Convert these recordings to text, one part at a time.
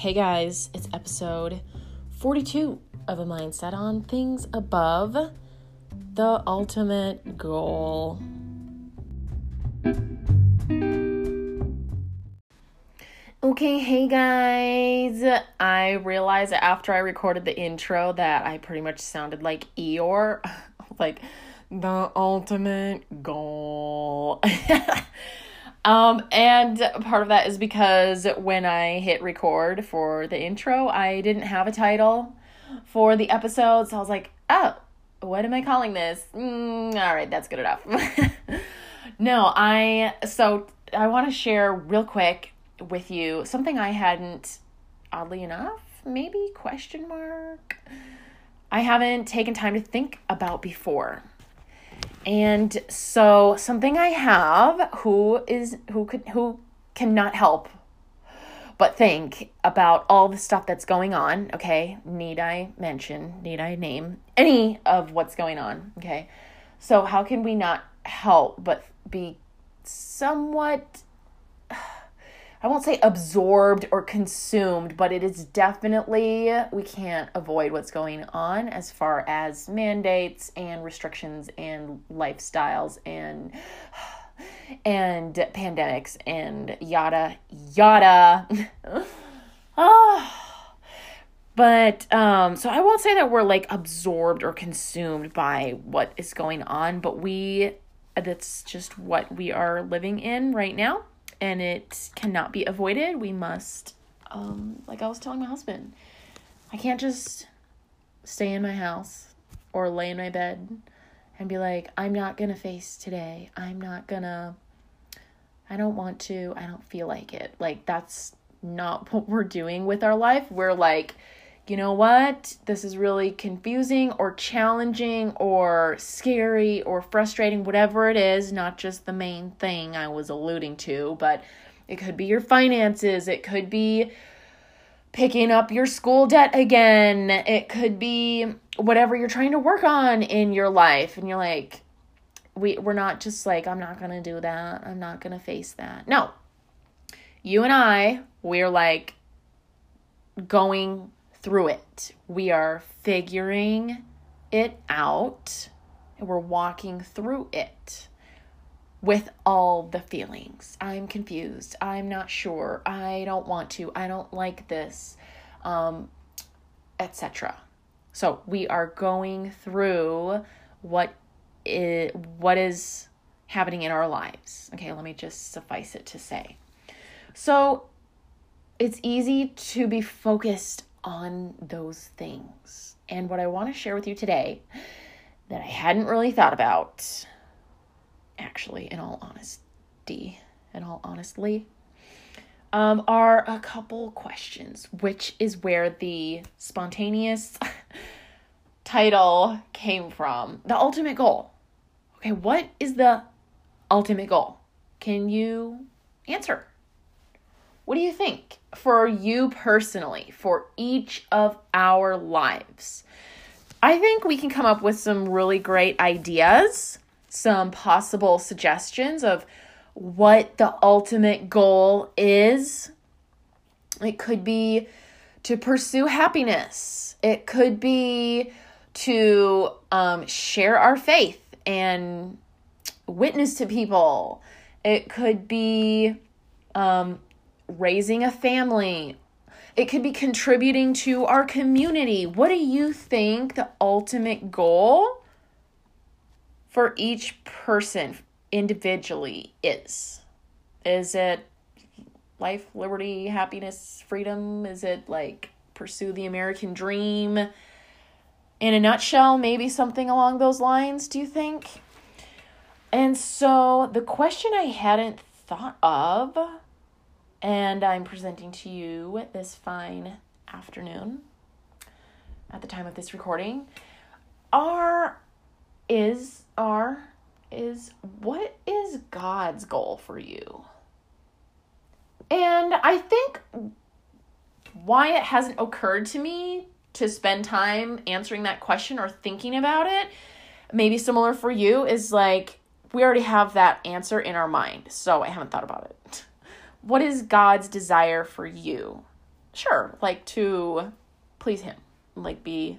Hey guys, it's episode 42 of A Mindset on Things Above the Ultimate Goal. Okay, hey guys. I realized after I recorded the intro that I pretty much sounded like Eeyore. like, the ultimate goal. Um, and part of that is because when I hit record for the intro, I didn't have a title for the episode. So I was like, oh, what am I calling this? Mm, all right, that's good enough. no, I, so I want to share real quick with you something I hadn't, oddly enough, maybe question mark, I haven't taken time to think about before. And so something I have who is who could who cannot help but think about all the stuff that's going on, okay? Need I mention, need I name any of what's going on, okay? So how can we not help but be somewhat I won't say absorbed or consumed, but it is definitely, we can't avoid what's going on as far as mandates and restrictions and lifestyles and and pandemics and yada yada. oh. But um so I won't say that we're like absorbed or consumed by what is going on, but we that's just what we are living in right now and it cannot be avoided. We must, um, like I was telling my husband, I can't just stay in my house or lay in my bed and be like, I'm not gonna face today. I'm not gonna, I don't want to. I don't feel like it. Like, that's not what we're doing with our life. We're like, you know what, this is really confusing or challenging or scary or frustrating, whatever it is, not just the main thing I was alluding to, but it could be your finances, it could be picking up your school debt again, it could be whatever you're trying to work on in your life, and you're like, we, we're not just like, I'm not gonna do that, I'm not gonna face that. No. You and I, we're like going through it. We are figuring it out and we're walking through it with all the feelings. I'm confused. I'm not sure. I don't want to. I don't like this. Um etc. So, we are going through what is what is happening in our lives. Okay, let me just suffice it to say. So, it's easy to be focused on those things. And what I want to share with you today that I hadn't really thought about, actually, in all honesty, in all honestly, um, are a couple questions, which is where the spontaneous title came from. The ultimate goal. Okay, what is the ultimate goal? Can you answer? What do you think for you personally, for each of our lives? I think we can come up with some really great ideas, some possible suggestions of what the ultimate goal is. It could be to pursue happiness, it could be to um, share our faith and witness to people, it could be um, raising a family. It could be contributing to our community. What do you think the ultimate goal for each person individually is? Is it life, liberty, happiness, freedom? Is it like pursue the American dream? In a nutshell, maybe something along those lines, do you think? And so the question I hadn't thought of and I'm presenting to you this fine afternoon at the time of this recording are is are is what is God's goal for you? And I think why it hasn't occurred to me to spend time answering that question or thinking about it, maybe similar for you, is like we already have that answer in our mind. So I haven't thought about it what is God's desire for you? Sure, like to please him, like be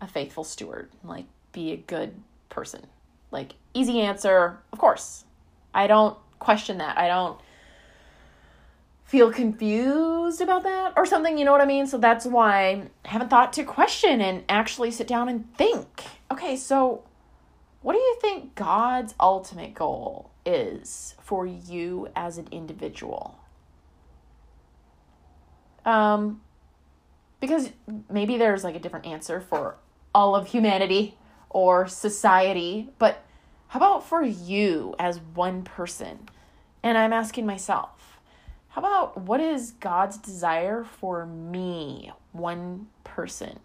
a faithful steward, like be a good person. Like easy answer, of course. I don't question that. I don't feel confused about that or something, you know what I mean? So that's why I haven't thought to question and actually sit down and think. Okay, so what do you think God's ultimate goal is for you as an individual? Um because maybe there's like a different answer for all of humanity or society, but how about for you as one person? And I'm asking myself, how about what is God's desire for me, one person?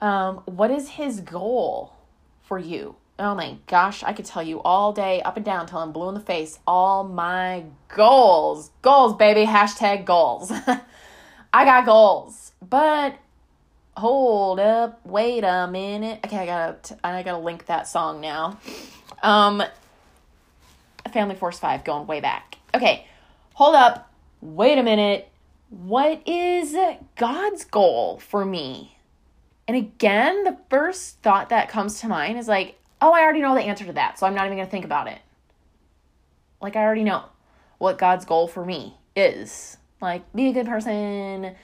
Um, what is his goal for you? Oh my gosh, I could tell you all day, up and down, till I'm blue in the face, all my goals. Goals, baby. Hashtag goals. I got goals. But hold up, wait a minute. Okay, I gotta I gotta link that song now. Um Family Force 5 going way back. Okay, hold up, wait a minute. What is God's goal for me? And again, the first thought that comes to mind is like, oh, I already know the answer to that, so I'm not even gonna think about it. Like, I already know what God's goal for me is. Like, be a good person,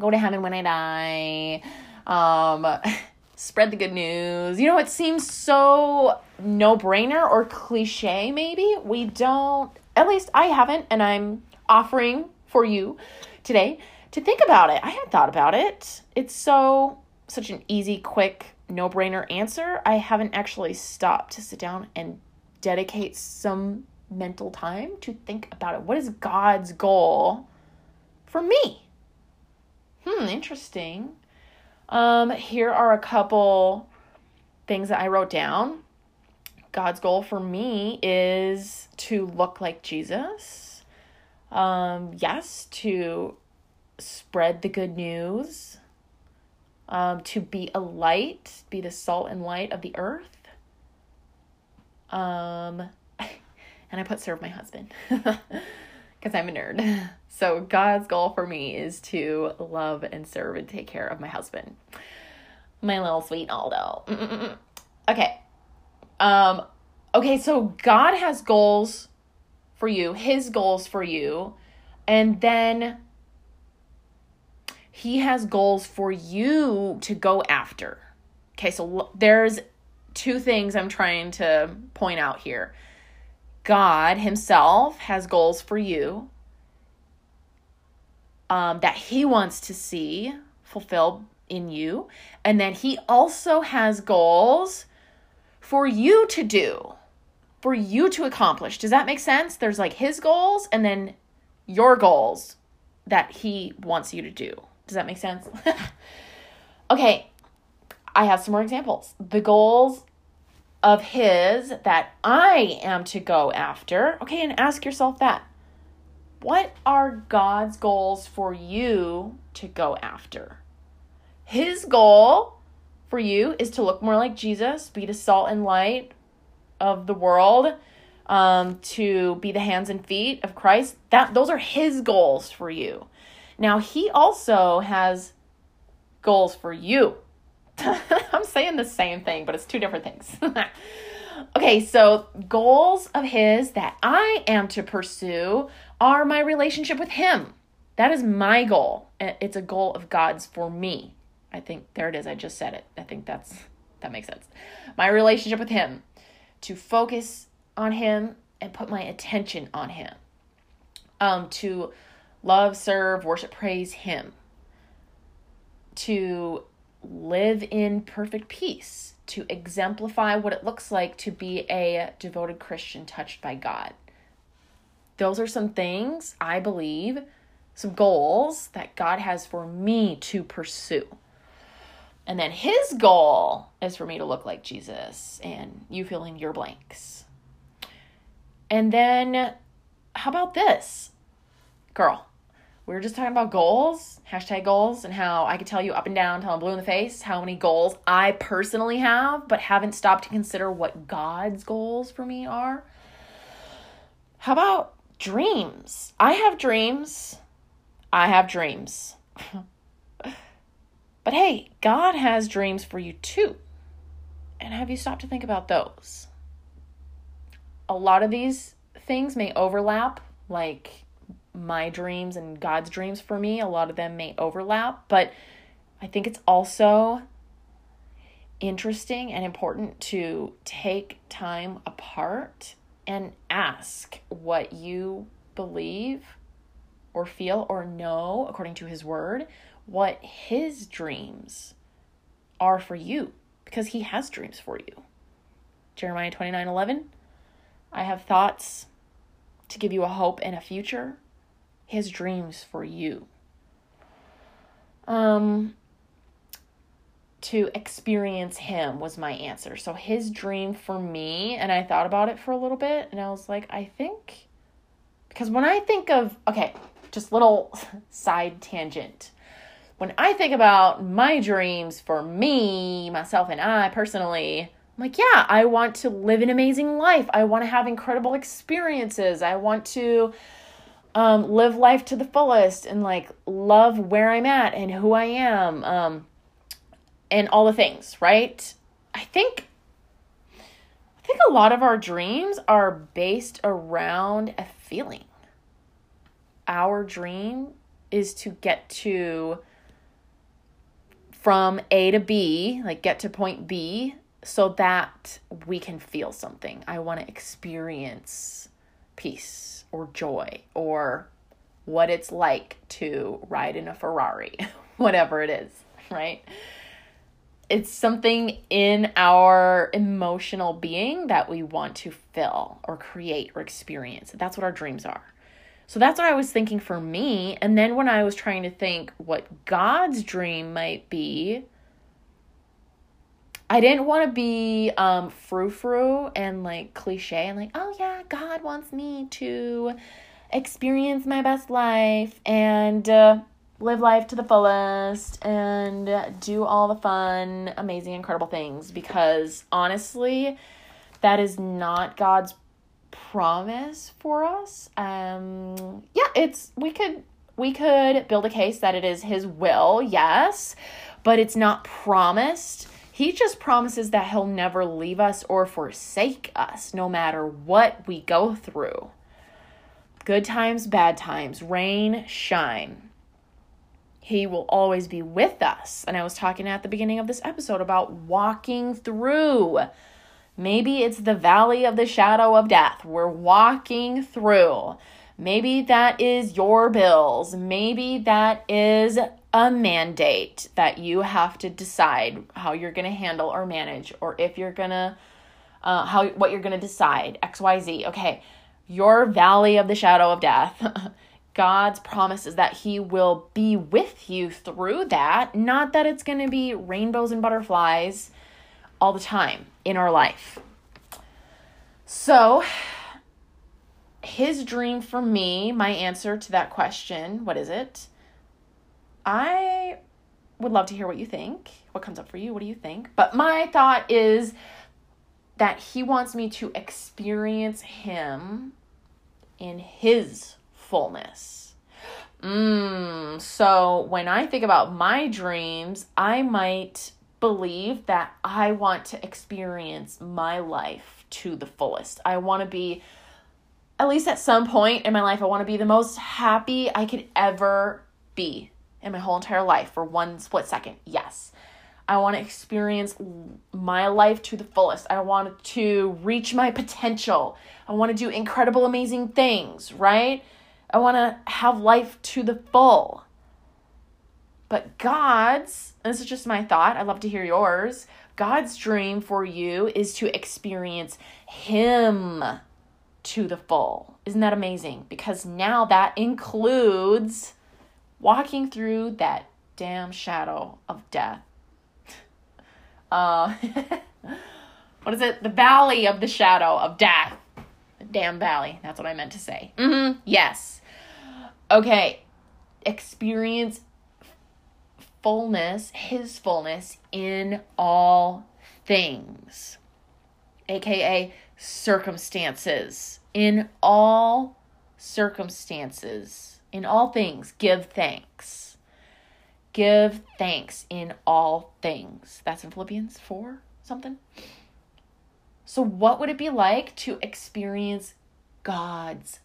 go to heaven when I die, um, spread the good news. You know, it seems so no brainer or cliche, maybe. We don't, at least I haven't, and I'm offering for you today to think about it. I hadn't thought about it. It's so, such an easy, quick, no brainer answer. I haven't actually stopped to sit down and dedicate some mental time to think about it. What is God's goal for me? Hmm, interesting. Um, here are a couple things that I wrote down. God's goal for me is to look like Jesus. Um, yes, to spread the good news, um, to be a light, be the salt and light of the earth. Um, and I put serve my husband because I'm a nerd. So God's goal for me is to love and serve and take care of my husband. My little sweet Aldo. Okay. Um okay, so God has goals for you, his goals for you, and then he has goals for you to go after. Okay, so there's two things I'm trying to point out here. God himself has goals for you um, that He wants to see fulfilled in you. And then He also has goals for you to do, for you to accomplish. Does that make sense? There's like His goals and then your goals that He wants you to do. Does that make sense? okay, I have some more examples. The goals of His that I am to go after. Okay, and ask yourself that what are God's goals for you to go after? His goal for you is to look more like Jesus, be the salt and light of the world, um, to be the hands and feet of Christ. That those are his goals for you. Now he also has goals for you. I'm saying the same thing, but it's two different things. okay, so goals of his that I am to pursue are my relationship with Him. That is my goal. It's a goal of God's for me. I think there it is. I just said it. I think that's that makes sense. My relationship with Him, to focus on Him and put my attention on Him. Um, to love, serve, worship, praise Him. To live in perfect peace. To exemplify what it looks like to be a devoted Christian touched by God those are some things I believe, some goals that God has for me to pursue. And then his goal is for me to look like Jesus and you fill in your blanks. And then how about this? Girl, we were just talking about goals, hashtag goals, and how I could tell you up and down, tell I'm blue in the face, how many goals I personally have, but haven't stopped to consider what God's goals for me are. How about dreams. I have dreams I have dreams. but hey, God has dreams for you too. And have you stopped to think about those? A lot of these things may overlap, like my dreams and God's dreams for me. A lot of them may overlap, but I think it's also interesting and important to take time apart and ask what you believe or feel or know according to his word what his dreams are for you because he has dreams for you. Jeremiah 29 11. I have thoughts to give you a hope and a future. His dreams for you. Um, to experience him was my answer. So his dream for me, and I thought about it for a little bit, and I was like, I think, because when I think of, okay, just little side tangent. When I think about my dreams for me, myself, and I personally, I'm like, yeah, I want to live an amazing life. I want to have incredible experiences. I want to um, live life to the fullest and like love where I'm at and who I am. Um, and all the things, right? I think I think a lot of our dreams are based around a feeling. Our dream is to get to from A to B, like get to point B so that we can feel something. I want to experience peace or joy or what it's like to ride in a Ferrari, whatever it is, right? it's something in our emotional being that we want to fill or create or experience. That's what our dreams are. So that's what I was thinking for me. And then when I was trying to think what God's dream might be, I didn't want to be um frou frou and like cliche and like, oh yeah, God wants me to experience my best life and uh, live life to the fullest and do all the fun, amazing, incredible things because honestly, that is not God's promise for us. Um yeah, it's we could we could build a case that it is his will, yes, but it's not promised. He just promises that he'll never leave us or forsake us no matter what we go through. Good times, bad times, rain, shine he will always be with us. And I was talking at the beginning of this episode about walking through. Maybe it's the valley of the shadow of death. We're walking through. Maybe that is your bills. Maybe that is a mandate that you have to decide how you're going to handle or manage, or if you're going to, uh, how what you're going to decide. X, Y, Z. Okay, your valley of the shadow of death. God's promise is that He will be with you through that, not that it's going to be rainbows and butterflies all the time in our life. So, His dream for me, my answer to that question, what is it? I would love to hear what you think. What comes up for you? What do you think? But my thought is that He wants me to experience Him in His fullness. Mm, so when I think about my dreams, I might believe that I want to experience my life to the fullest. I want to be, at least at some point in my life, I want to be the most happy I could ever be in my whole entire life for one split second. Yes. I want to experience my life to the fullest. I want to reach my potential. I want to do incredible, amazing things, right? I want to have life to the full. But God's, this is just my thought, I'd love to hear yours. God's dream for you is to experience Him to the full. Isn't that amazing? Because now that includes walking through that damn shadow of death. Uh, what is it? The valley of the shadow of death. The damn valley. That's what I meant to say. Mm-hmm. Yes. Okay, experience fullness, his fullness in all things, aka circumstances. In all circumstances, In all things, give thanks. Give thanks in all things. That's in Philippians 4 something. So, what would it be like to experience God's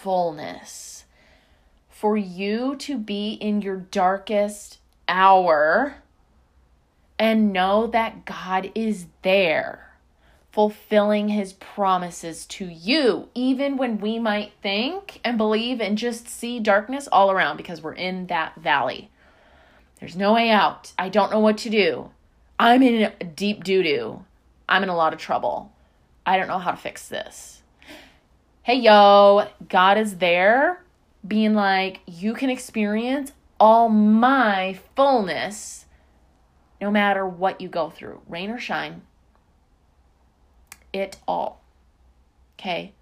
fullness? For you to be in your darkest hour and know that God is there fulfilling his promises to you, even when we might think and believe and just see darkness all around because we're in that valley. There's no way out. I don't know what to do. I'm in deep doo doo. I'm in a lot of trouble. I don't know how to fix this. Hey, yo, God is there being like, you can experience all my fullness no matter what you go through, rain or shine it all. Okay?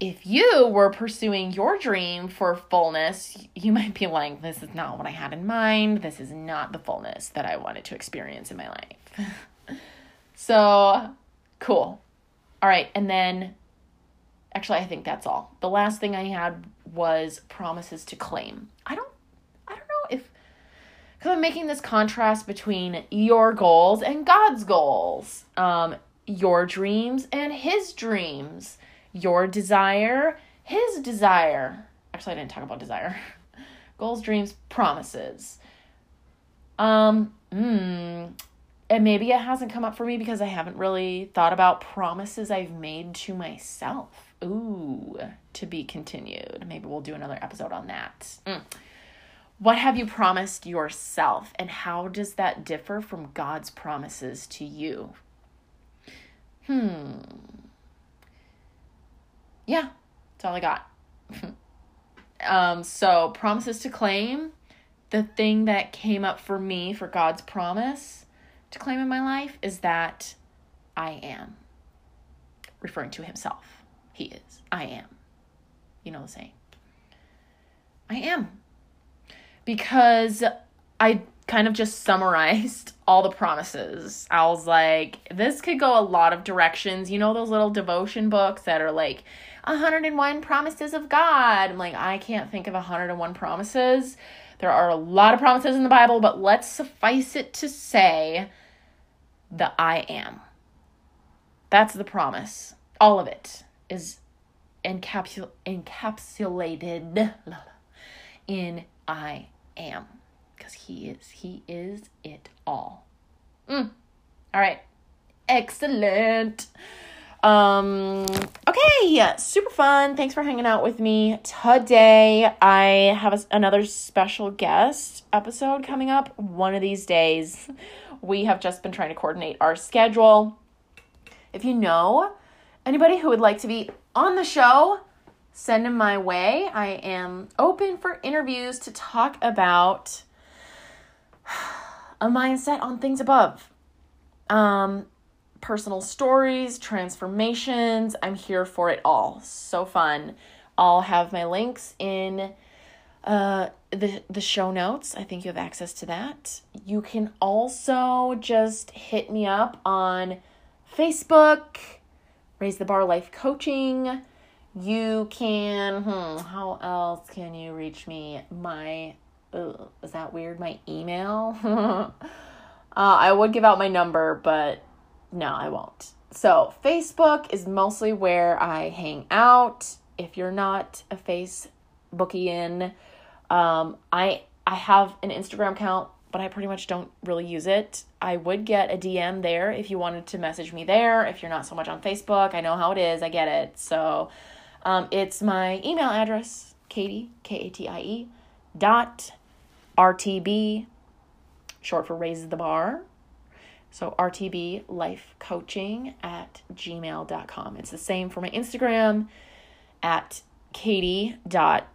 If you were pursuing your dream for fullness, you might be like, this is not what I had in mind. This is not the fullness that I wanted to experience in my life. so, cool. All right. And then, actually, I think that's all. The last thing I had was promises to claim. I don't, I don't know if, because I'm making this contrast between your goals and God's goals. Um, your dreams and his dreams, your desire, his desire. Actually, I didn't talk about desire. Goals, dreams, promises. Um, mm, and maybe it hasn't come up for me because I haven't really thought about promises I've made to myself. Ooh, to be continued. Maybe we'll do another episode on that. Mm. What have you promised yourself, and how does that differ from God's promises to you? Hmm. Yeah, that's all I got. um, so, promises to claim. The thing that came up for me for God's promise to claim in my life is that I am. Referring to himself. He is. I am. You know the saying. I am. Because I kind of just summarized all the promises. I was like, this could go a lot of directions. You know, those little devotion books that are like 101 promises of God. I'm like, I can't think of 101 promises. There are a lot of promises in the Bible, but let's suffice it to say the I am. That's the promise. All of it is encapsul- encapsulated in I am because he is. He is it all. Mm. All right. Excellent. Um, okay, super fun. Thanks for hanging out with me today. I have a, another special guest episode coming up one of these days. We have just been trying to coordinate our schedule. If you know anybody who would like to be on the show, send them my way. I am open for interviews to talk about a mindset on things above. Um, personal stories, transformations. I'm here for it all. So fun. I'll have my links in uh, the the show notes. I think you have access to that. You can also just hit me up on Facebook, Raise the Bar Life Coaching. You can, hmm, how else can you reach me? My ugh, is that weird? My email? uh, I would give out my number, but no, I won't. So, Facebook is mostly where I hang out. If you're not a Facebookian, um, I I have an Instagram account, but I pretty much don't really use it. I would get a DM there if you wanted to message me there. If you're not so much on Facebook, I know how it is. I get it. So, um, it's my email address, Katie K A T I E dot RTB, short for raises the bar. So RTB life coaching at gmail.com. It's the same for my Instagram at katie.rtb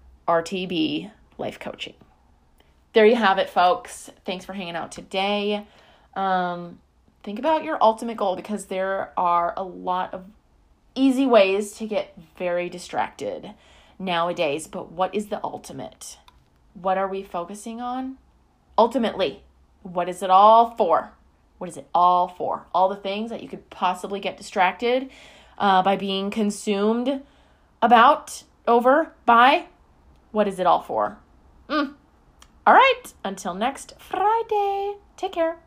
life coaching. There you have it, folks. Thanks for hanging out today. Um, think about your ultimate goal because there are a lot of easy ways to get very distracted nowadays. But what is the ultimate? What are we focusing on? Ultimately, what is it all for? What is it all for? All the things that you could possibly get distracted uh, by being consumed about, over, by. what is it all for? Mm. All right, until next Friday. Take care.